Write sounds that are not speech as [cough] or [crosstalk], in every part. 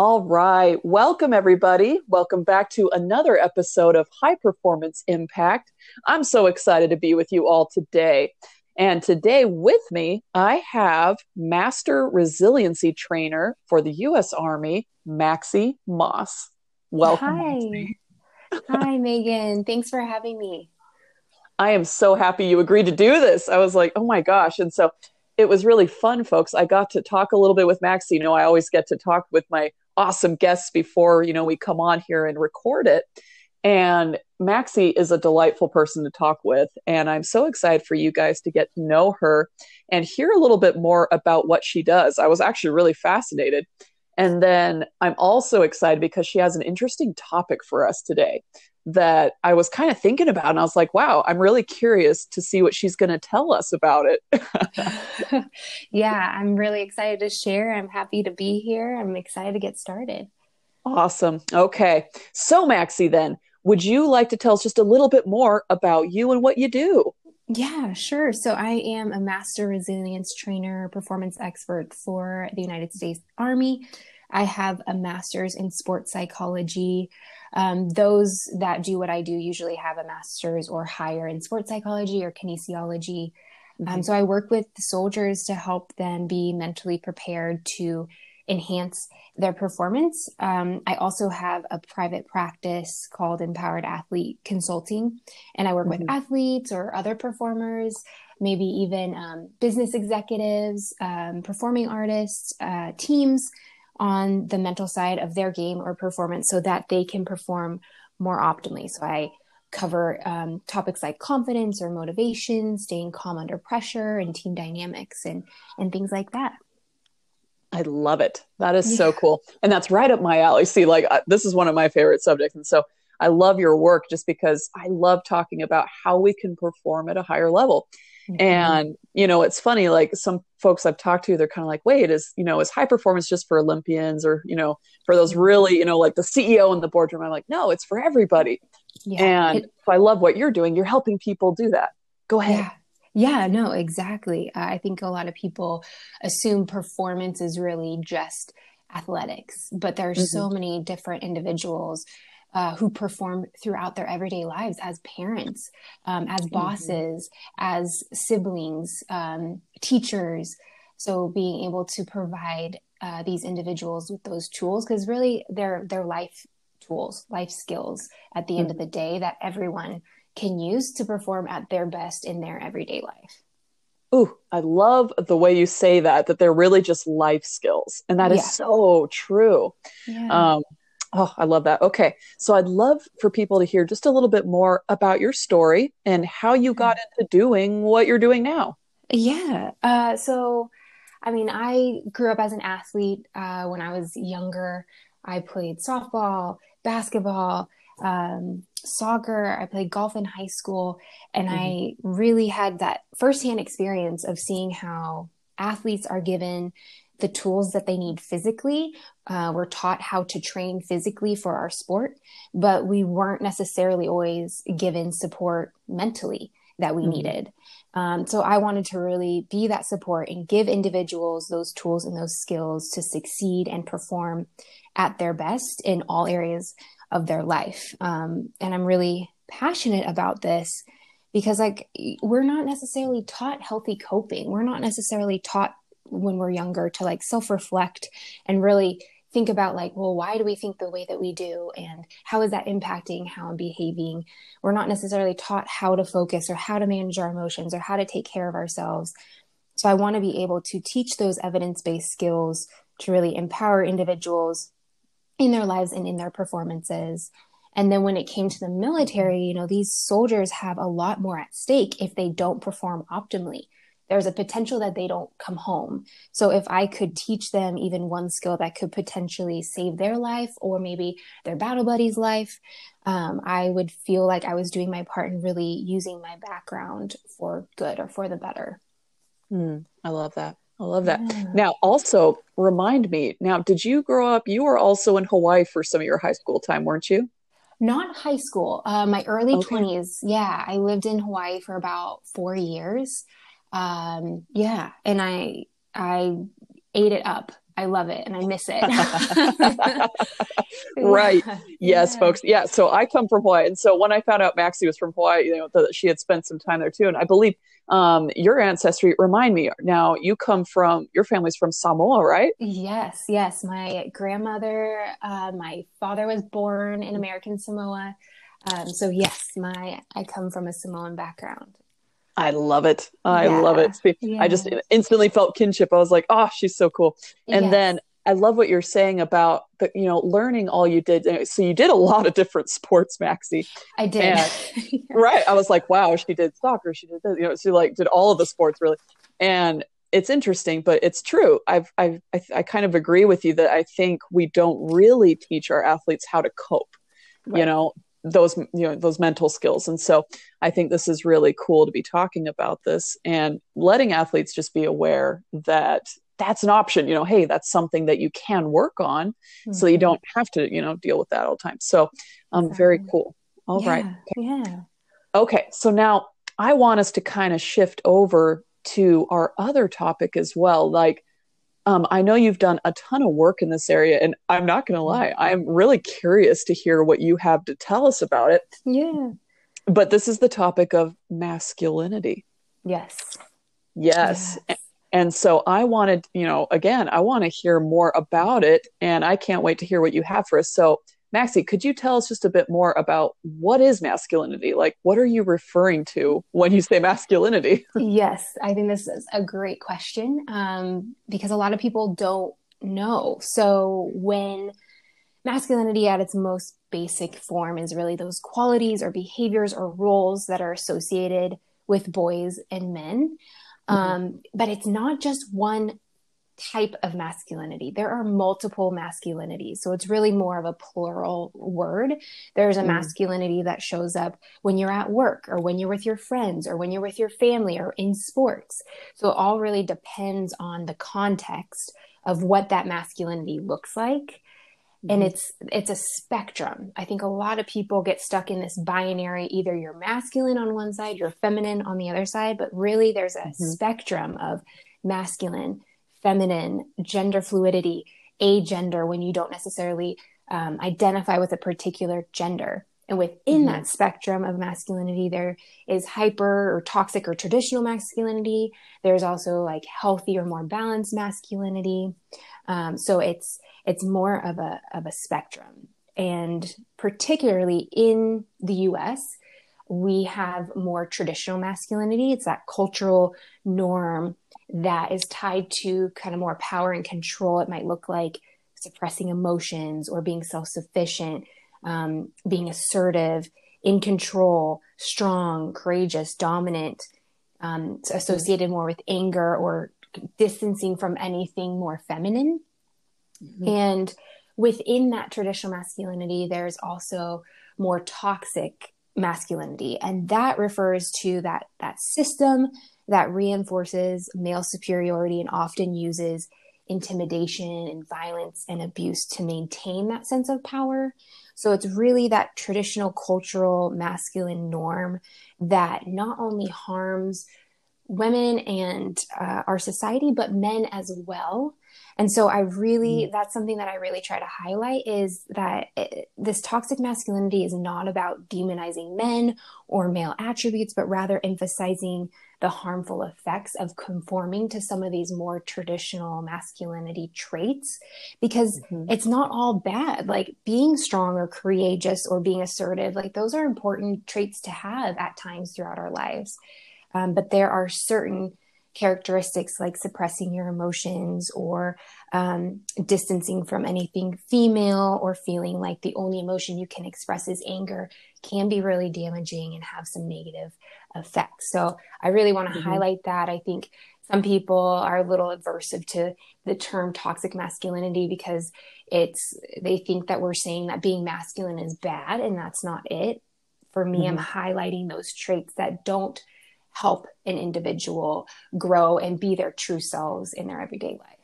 All right. Welcome, everybody. Welcome back to another episode of High Performance Impact. I'm so excited to be with you all today. And today with me, I have Master Resiliency Trainer for the U.S. Army, Maxie Moss. Welcome. Hi. Hi, Megan. Thanks for having me. I am so happy you agreed to do this. I was like, oh my gosh. And so it was really fun, folks. I got to talk a little bit with Maxie. You know, I always get to talk with my awesome guests before, you know, we come on here and record it. And Maxie is a delightful person to talk with. And I'm so excited for you guys to get to know her and hear a little bit more about what she does. I was actually really fascinated. And then I'm also excited because she has an interesting topic for us today that I was kind of thinking about. And I was like, wow, I'm really curious to see what she's going to tell us about it. [laughs] yeah, I'm really excited to share. I'm happy to be here. I'm excited to get started. Awesome. Okay. So, Maxie, then, would you like to tell us just a little bit more about you and what you do? Yeah, sure. So I am a master resilience trainer, performance expert for the United States Army. I have a master's in sports psychology. Um, those that do what I do usually have a master's or higher in sports psychology or kinesiology. Um, mm-hmm. Um, so I work with soldiers to help them be mentally prepared to enhance their performance. Um, I also have a private practice called Empowered Athlete Consulting, and I work mm-hmm. with athletes or other performers, maybe even um, business executives, um, performing artists, uh, teams on the mental side of their game or performance so that they can perform more optimally. So I cover um, topics like confidence or motivation, staying calm under pressure, and team dynamics, and and things like that. I love it. That is yeah. so cool, and that's right up my alley. See, like this is one of my favorite subjects, and so I love your work just because I love talking about how we can perform at a higher level. Mm-hmm. And, you know, it's funny, like some folks I've talked to, they're kind of like, wait, is, you know, is high performance just for Olympians or, you know, for those really, you know, like the CEO in the boardroom? I'm like, no, it's for everybody. Yeah. And it, I love what you're doing. You're helping people do that. Go ahead. Yeah. Yeah, no, exactly. Uh, I think a lot of people assume performance is really just athletics, but there are mm-hmm. so many different individuals uh, who perform throughout their everyday lives as parents, um, as mm-hmm. bosses, mm-hmm. as siblings, um, teachers. So being able to provide uh, these individuals with those tools, because really they're they're life tools, life skills at the mm-hmm. end of mm-hmm. the day that everyone can use to perform at their best in their everyday life. Ooh, I love the way you say that, that they're really just life skills. And that yeah. is so true. Yeah. Um, Oh, I love that. Okay. So I'd love for people to hear just a little bit more about your story and how you got mm-hmm. into doing what you're doing now. Yeah. Uh, so, I mean, I grew up as an athlete uh, when I was younger. I played softball, basketball, um, soccer. I played golf in high school. And mm-hmm. I really had that firsthand experience of seeing how athletes are given the tools that they need physically. Uh, we're taught how to train physically for our sport, but we weren't necessarily always given support mentally that we mm-hmm. needed. Um, so I wanted to really be that support and give individuals those tools and those skills to succeed and perform at their best in all areas of their life. Um, and I'm really passionate about this because like we're not necessarily taught healthy coping. We're not necessarily taught when we're younger to like self reflect and really think about like well why do we think the way that we do? And how is that impacting how i'm behaving? We're not necessarily taught how to focus or how to manage our emotions or how to take care of ourselves. So i want to be able to teach those evidence-based skills to really empower individuals in their lives and in their performances. And then when it came to the military you know these soldiers have a lot more at stake if they don't perform optimally there's a potential that they don't come home. So if I could teach them even one skill that could potentially save their life or maybe their battle buddy's life, um, I would feel like I was doing my part in really using my background for good or for the better. Mm, I love that. I love that. Yeah. Now, also remind me. Now, did you grow up? You were also in Hawaii for some of your high school time, weren't you? Not high school. Uh, my early twenties. Yeah, I lived in Hawaii for about four years um, yeah, and I I ate it up. I love it and I miss it. [laughs] right. [laughs] Yes, yeah. folks. Yeah. So I come from Hawaii. And so when I found out Maxie was from Hawaii, you know, that she had spent some time there too. And I believe um, your ancestry, remind me now, you come from, your family's from Samoa, right? Yes. Yes. My grandmother, uh, my father was born in American Samoa. Um, so yes, my I come from a Samoan background. I love it. I yeah. love it. Yeah. I just instantly felt kinship. I was like, oh, she's so cool. And yes. then I love what you're saying about the, you know, learning all you did. So you did a lot of different [laughs] sports, Maxie. I did. And, yeah. [laughs] Right. I was like, wow, she did soccer. She did this, you know, she like did all of the sports really. And it's interesting, but it's true. I've, I've, I, I kind of agree with you that I think we don't really teach our athletes how to cope. Right. You know, those you know those mental skills and so i think this is really cool to be talking about this and letting athletes just be aware that that's an option you know hey that's something that you can work on mm-hmm. so you don't have to you know deal with that all the time so um exactly. very cool All yeah, right. okay. yeah okay so now i want us to kind of shift over to our other topic as well like um, I know you've done a ton of work in this area, and I'm not going to mm-hmm. lie, I'm really curious to hear what you have to tell us about it. Yeah. But this is the topic of masculinity. Yes. Yes. yes. And so I wanted, you know, again, I want to hear more about it, and I can't wait to hear what you have for us. So, Maxie, could you tell us just a bit more about what is masculinity? Like, what are you referring to when you say masculinity? [laughs] yes, I think this is a great question um, because a lot of people don't know. So, when masculinity at its most basic form is really those qualities or behaviors or roles that are associated with boys and men. Mm-hmm. Um, but it's not just one type of masculinity. There are multiple masculinities. So it's really more of a plural word. There's a mm. masculinity that shows up when you're at work or when you're with your friends or when you're with your family or in sports. So it all really depends on the context of what that masculinity looks like. Mm. And mm-hmm. it's it's a spectrum. I think a lot of people get stuck in this binary either you're masculine on one side, you're feminine on the other side, but really there's a mm-hmm. spectrum of masculine feminine, gender fluidity, agender when you don't necessarily um, identify with a particular gender. And within mm-hmm. that spectrum of masculinity, there is hyper or toxic or traditional masculinity. There's also like healthy or more balanced masculinity. Um, so it's it's more of a of a spectrum. And particularly in the U.S., we have more traditional masculinity. It's that cultural norm that is tied to kind of more power and control. It might look like suppressing emotions or being self sufficient, um, being assertive, in control, strong, courageous, dominant, um, associated more with anger or distancing from anything more feminine. Mm-hmm. And within that traditional masculinity, there's also more toxic masculinity. And that refers to that, that system that reinforces male superiority and often uses intimidation and violence and abuse to maintain that sense of power. So it's really that traditional cultural masculine norm that not only harms women and uh, our society, but men as well. And so I really, mm. that's something that I really try to highlight is that it, this toxic masculinity is not about demonizing men or male attributes, but rather emphasizing the harmful effects of conforming to some of these more traditional masculinity traits because mm-hmm. it's not all bad. Like being strong or courageous or being assertive, like those are important traits to have at times throughout our lives. Um, but there are certain characteristics like suppressing your emotions or um, distancing from anything female or feeling like the only emotion you can express is anger can be really damaging and have some negative effects. So I really want to mm-hmm. highlight that. I think some people are a little aversive to the term toxic masculinity because it's they think that we're saying that being masculine is bad and that's not it. For me, mm-hmm. I'm highlighting those traits that don't help an individual grow and be their true selves in their everyday life.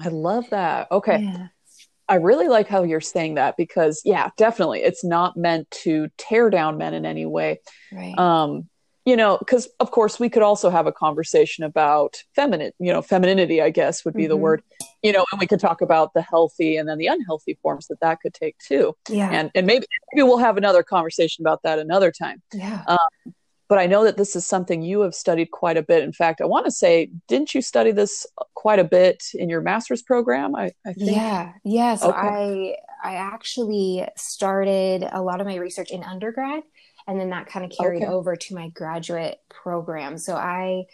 I love that. Okay. Yeah. I really like how you're saying that because, yeah, definitely, it's not meant to tear down men in any way. Right. Um, you know, because of course we could also have a conversation about feminine, you know, femininity, I guess would be mm-hmm. the word, you know, and we could talk about the healthy and then the unhealthy forms that that could take too. Yeah. And, and maybe, maybe we'll have another conversation about that another time. Yeah. Um, but I know that this is something you have studied quite a bit. In fact, I want to say, didn't you study this quite a bit in your master's program? I, I think. Yeah, yeah. So okay. I I actually started a lot of my research in undergrad, and then that kind of carried okay. over to my graduate program. So I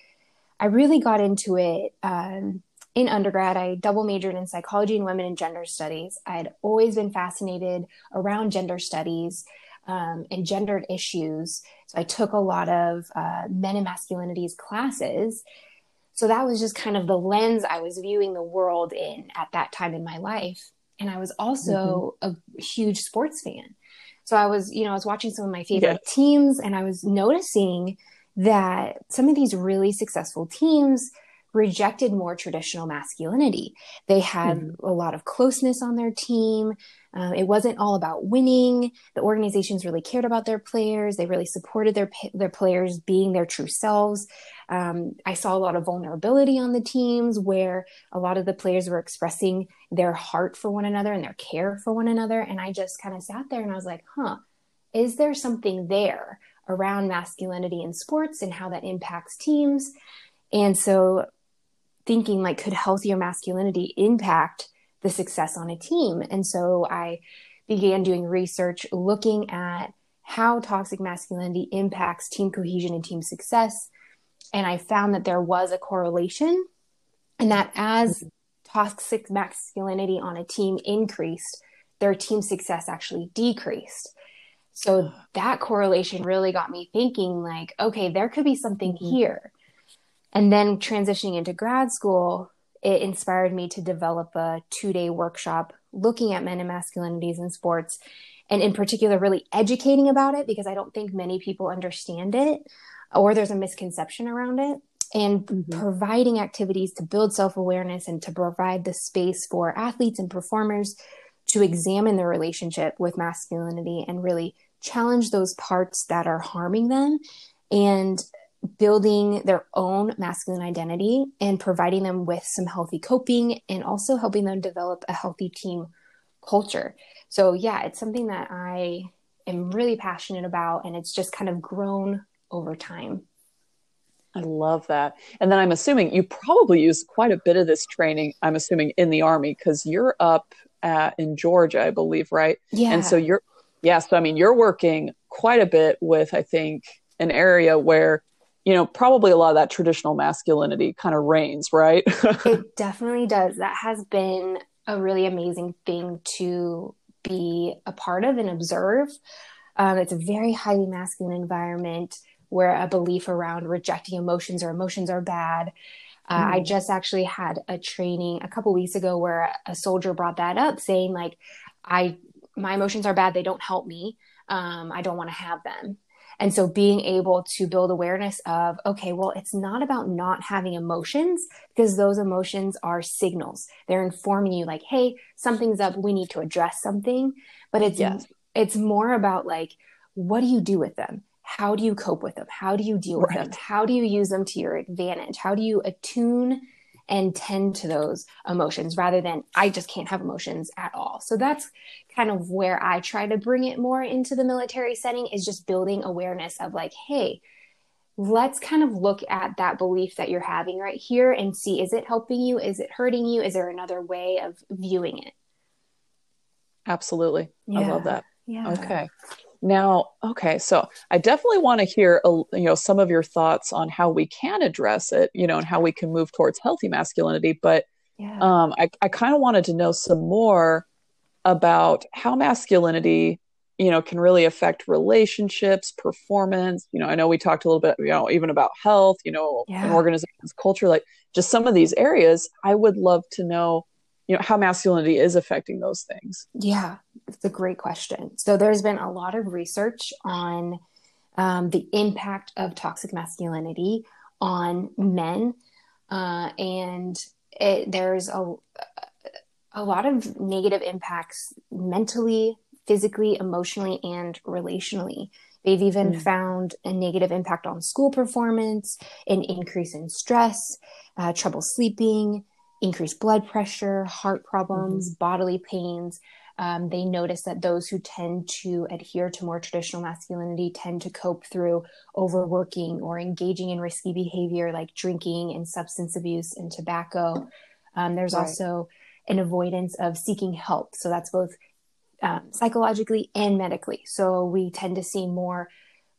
I really got into it. Um, in undergrad, I double majored in psychology and women and gender studies. I had always been fascinated around gender studies um, and gendered issues. So I took a lot of uh, men and masculinities classes. So that was just kind of the lens I was viewing the world in at that time in my life. And I was also mm-hmm. a huge sports fan. So I was, you know, I was watching some of my favorite yeah. teams and I was noticing that some of these really successful teams rejected more traditional masculinity. They had mm-hmm. a lot of closeness on their team. Um, it wasn't all about winning. The organizations really cared about their players. They really supported their their players being their true selves. Um, I saw a lot of vulnerability on the teams where a lot of the players were expressing their heart for one another and their care for one another. And I just kind of sat there and I was like, huh, is there something there around masculinity in sports and how that impacts teams? And so thinking like, could healthier masculinity impact the success on a team. And so I began doing research looking at how toxic masculinity impacts team cohesion and team success. And I found that there was a correlation, and that as toxic masculinity on a team increased, their team success actually decreased. So that correlation really got me thinking like, okay, there could be something mm-hmm. here. And then transitioning into grad school, it inspired me to develop a two day workshop looking at men and masculinities in sports and in particular really educating about it because i don't think many people understand it or there's a misconception around it and mm-hmm. providing activities to build self-awareness and to provide the space for athletes and performers to examine their relationship with masculinity and really challenge those parts that are harming them and building their own masculine identity and providing them with some healthy coping and also helping them develop a healthy team culture. So, yeah, it's something that I am really passionate about and it's just kind of grown over time. I love that. And then I'm assuming you probably use quite a bit of this training, I'm assuming, in the Army because you're up at, in Georgia, I believe, right? Yeah. And so you're, yeah, so I mean, you're working quite a bit with, I think, an area where you know, probably a lot of that traditional masculinity kind of reigns, right? [laughs] it definitely does. That has been a really amazing thing to be a part of and observe. Um, it's a very highly masculine environment where a belief around rejecting emotions or emotions are bad. Uh, mm. I just actually had a training a couple weeks ago where a soldier brought that up, saying like, "I my emotions are bad. They don't help me. Um, I don't want to have them." And so being able to build awareness of, okay, well, it's not about not having emotions because those emotions are signals. They're informing you like, hey, something's up. We need to address something. But it's, yes. it's more about like, what do you do with them? How do you cope with them? How do you deal with right. them? How do you use them to your advantage? How do you attune and tend to those emotions rather than I just can't have emotions at all. So that's kind of where I try to bring it more into the military setting is just building awareness of like, hey, let's kind of look at that belief that you're having right here and see is it helping you? Is it hurting you? Is there another way of viewing it? Absolutely. Yeah. I love that. Yeah. Okay. Now, okay, so I definitely want to hear, a, you know, some of your thoughts on how we can address it, you know, and how we can move towards healthy masculinity. But yeah. um, I, I kind of wanted to know some more about how masculinity, you know, can really affect relationships, performance. You know, I know we talked a little bit, you know, even about health, you know, yeah. and organizations, culture, like just some of these areas. I would love to know you know how masculinity is affecting those things? Yeah it's a great question. So there's been a lot of research on um, the impact of toxic masculinity on men uh, and it, there's a, a lot of negative impacts mentally physically emotionally and relationally. They've even mm. found a negative impact on school performance, an increase in stress, uh, trouble sleeping, increased blood pressure, heart problems, mm-hmm. bodily pains. Um, they notice that those who tend to adhere to more traditional masculinity tend to cope through overworking or engaging in risky behavior like drinking and substance abuse and tobacco. Um, there's right. also an avoidance of seeking help. So that's both um, psychologically and medically. So we tend to see more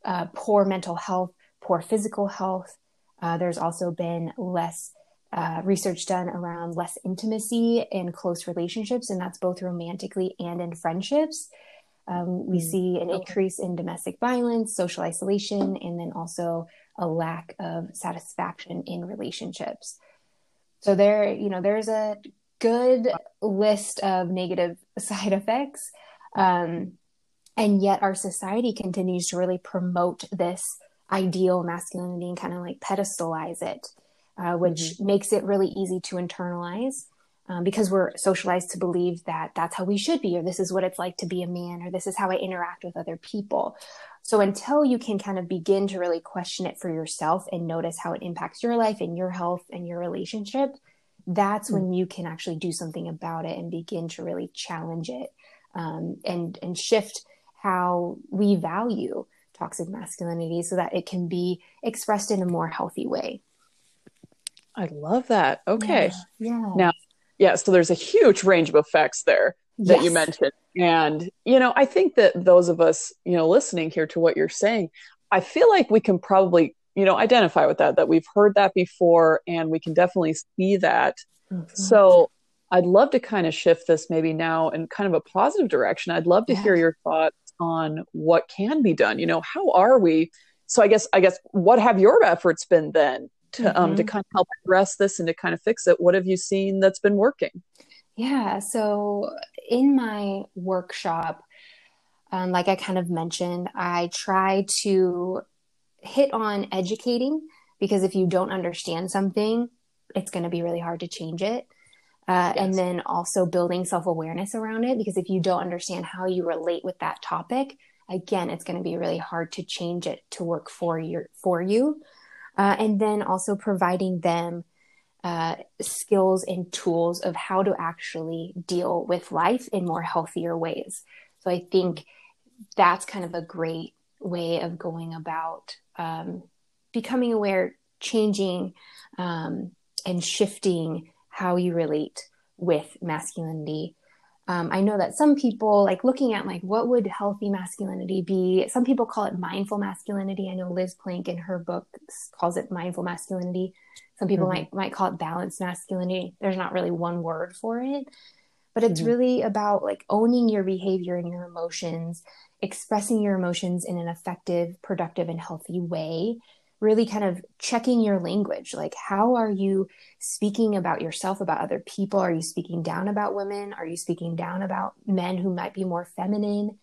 uh, poor mental health, poor physical health. Uh, there's also been less uh, research done around less intimacy in close relationships, and that's both romantically and in friendships. Um, we mm see an increase in domestic violence, social isolation, and then also a lack of satisfaction in relationships. So there, you know, there's a good list of negative [laughs] side effects. Um, and yet our society continues to really promote this ideal masculinity and kind of like pedestalize it, uh, which mm-hmm. makes it really easy to internalize. Um, because we're socialized to believe that that's how we should be, or this is what it's like to be a man, or this is how I interact with other people. So until you can kind of begin to really question it for yourself and notice how it impacts your life and your health and your relationship, that's mm-hmm. when you can actually do something about it and begin to really challenge it um, and and shift how we value toxic masculinity so that it can be expressed in a more healthy way. I love that. Okay. Yeah. yeah. Now, yeah, so there's a huge range of effects there that yes. you mentioned. And, you know, I think that those of us, you know, listening here to what you're saying, I feel like we can probably you know identify with that that we've heard that before and we can definitely see that mm-hmm. so i'd love to kind of shift this maybe now in kind of a positive direction i'd love to yeah. hear your thoughts on what can be done you know how are we so i guess i guess what have your efforts been then to mm-hmm. um to kind of help address this and to kind of fix it what have you seen that's been working yeah so in my workshop um, like i kind of mentioned i try to hit on educating because if you don't understand something, it's going to be really hard to change it. Uh, yes. And then also building self awareness around it because if you don't understand how you relate with that topic, again, it's going to be really hard to change it to work for your for you. Uh, and then also providing them uh, skills and tools of how to actually deal with life in more healthier ways. So I think that's kind of a great way of going about um, becoming aware, changing, um, and shifting how you relate with masculinity. Um, I know that some people like looking at like what would healthy masculinity be. Some people call it mindful masculinity. I know Liz Plank in her book calls it mindful masculinity. Some people mm-hmm. might might call it balanced masculinity. There's not really one word for it, but it's mm-hmm. really about like owning your behavior and your emotions expressing your emotions in an effective, productive, and healthy way. Really kind of checking your language. Like, how are you speaking about yourself, about other people? Are you speaking down about women? Are you speaking down about men who might be more feminine?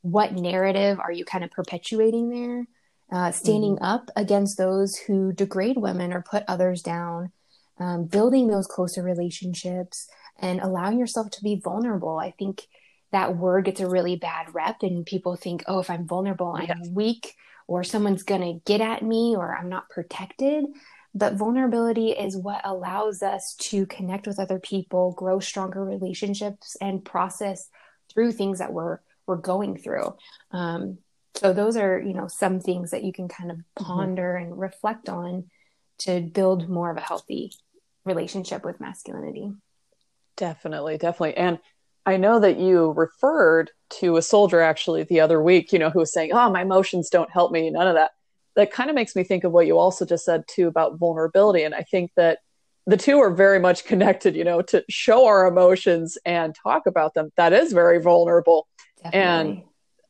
What narrative are you kind of perpetuating there? Uh, standing mm. up against those who degrade women or put others down, um, building those closer relationships, and allowing yourself to be vulnerable. I think that word gets a really bad rep and people think oh if i'm vulnerable i'm weak or someone's going to get at me or i'm not protected but vulnerability is what allows us to connect with other people grow stronger relationships and process through things that we're we're going through um, so those are you know some things that you can kind of mm-hmm. ponder mm-hmm. and reflect on to build more of a healthy relationship with masculinity definitely definitely and I know that you referred to a soldier actually the other week, you know, who was saying, "Oh, my emotions don't help me." None of that. That kind of makes me think of what you also just said too about vulnerability, and I think that the two are very much connected. You know, to show our emotions and talk about them, that is very vulnerable. Definitely. And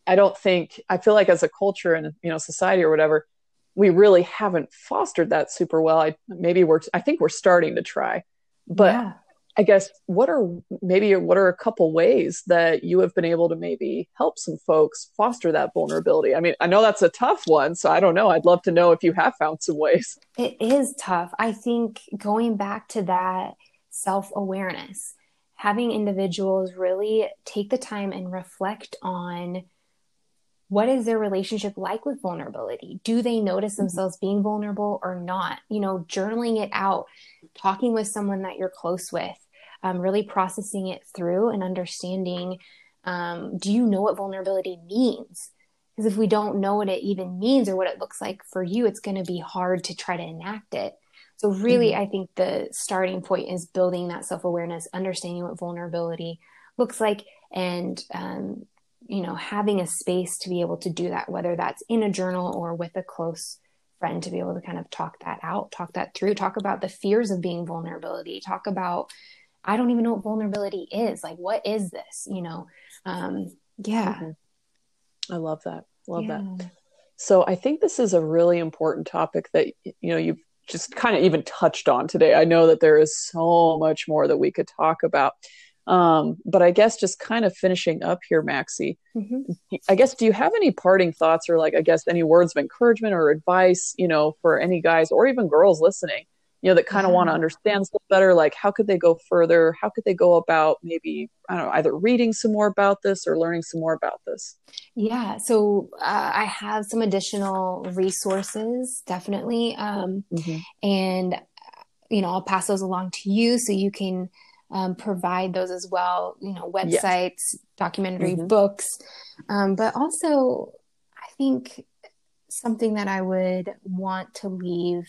I don't think I feel like as a culture and you know society or whatever, we really haven't fostered that super well. I maybe we're I think we're starting to try, but. Yeah I guess what are maybe what are a couple ways that you have been able to maybe help some folks foster that vulnerability? I mean, I know that's a tough one, so I don't know. I'd love to know if you have found some ways. It is tough. I think going back to that self awareness, having individuals really take the time and reflect on what is their relationship like with vulnerability? Do they notice mm-hmm. themselves being vulnerable or not? You know, journaling it out, talking with someone that you're close with, um, really processing it through and understanding um, do you know what vulnerability means? Because if we don't know what it even means or what it looks like for you, it's going to be hard to try to enact it. So, really, mm-hmm. I think the starting point is building that self awareness, understanding what vulnerability looks like, and um, you know, having a space to be able to do that, whether that's in a journal or with a close friend to be able to kind of talk that out, talk that through, talk about the fears of being vulnerability, talk about, I don't even know what vulnerability is. Like, what is this? You know, um, yeah. Mm-hmm. I love that. Love yeah. that. So I think this is a really important topic that, you know, you've just kind of even touched on today. I know that there is so much more that we could talk about. Um, but I guess just kind of finishing up here, Maxie, mm-hmm. I guess, do you have any parting thoughts or like, I guess, any words of encouragement or advice, you know, for any guys or even girls listening, you know, that kind of want to understand stuff better? Like, how could they go further? How could they go about maybe, I don't know, either reading some more about this or learning some more about this? Yeah. So uh, I have some additional resources, definitely. Um, mm-hmm. And, you know, I'll pass those along to you so you can um, provide those as well, you know, websites, yes. documentary mm-hmm. books. Um, but also, I think something that I would want to leave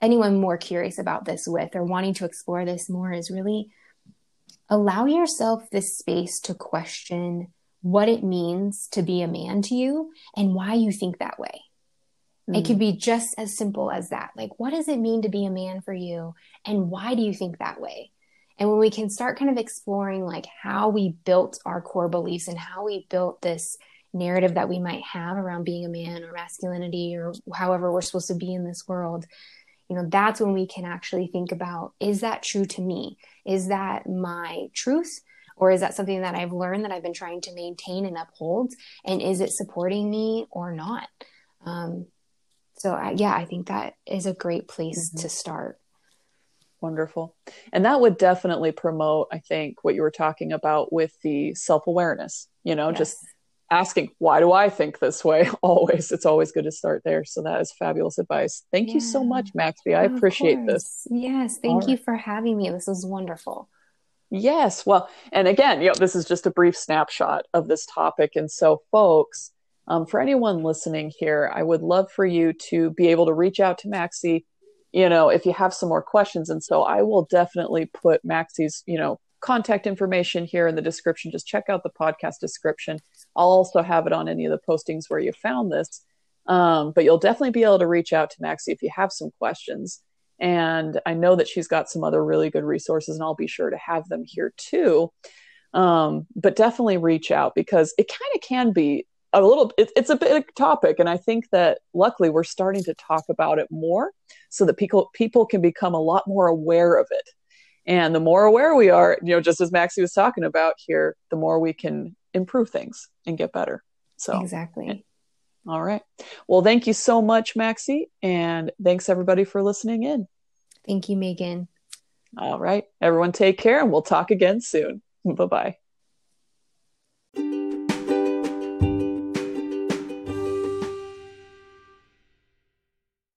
anyone more curious about this with or wanting to explore this more is really allow yourself this space to question what it means to be a man to you and why you think that way. Mm. It could mm. be just as simple as that. Like, what does it mean to be a man for you? And why do you think that way? And when we can start kind of exploring like how we built our core beliefs and how we built this narrative that we might have around being a man or masculinity or however we're supposed to be in this world, you know, that's when we can actually think about is that true to me? Is that my truth? Or is that something that I've learned that I've been trying to maintain and uphold? And is it supporting me or not? Um, so, I, yeah, I think that is a great place mm-hmm. to start. Wonderful. And that would definitely promote, I think, what you were talking about with the self awareness, you know, yes. just asking, why do I think this way? [laughs] Always. It's always good to start there. So that is fabulous advice. Thank yeah. you so much, Maxie. I appreciate this. Yes. Thank All you right. for having me. This was wonderful. Yes. Well, and again, you know, this is just a brief snapshot of this topic. And so, folks, um, for anyone listening here, I would love for you to be able to reach out to Maxie you know, if you have some more questions. And so I will definitely put Maxie's, you know, contact information here in the description. Just check out the podcast description. I'll also have it on any of the postings where you found this. Um, but you'll definitely be able to reach out to Maxie if you have some questions. And I know that she's got some other really good resources, and I'll be sure to have them here too. Um, but definitely reach out because it kind of can be a little it, it's a big topic and i think that luckily we're starting to talk about it more so that people people can become a lot more aware of it and the more aware we are you know just as maxie was talking about here the more we can improve things and get better. So exactly. Eh. all right. Well thank you so much maxie and thanks everybody for listening in. Thank you megan. All right. Everyone take care and we'll talk again soon. [laughs] Bye bye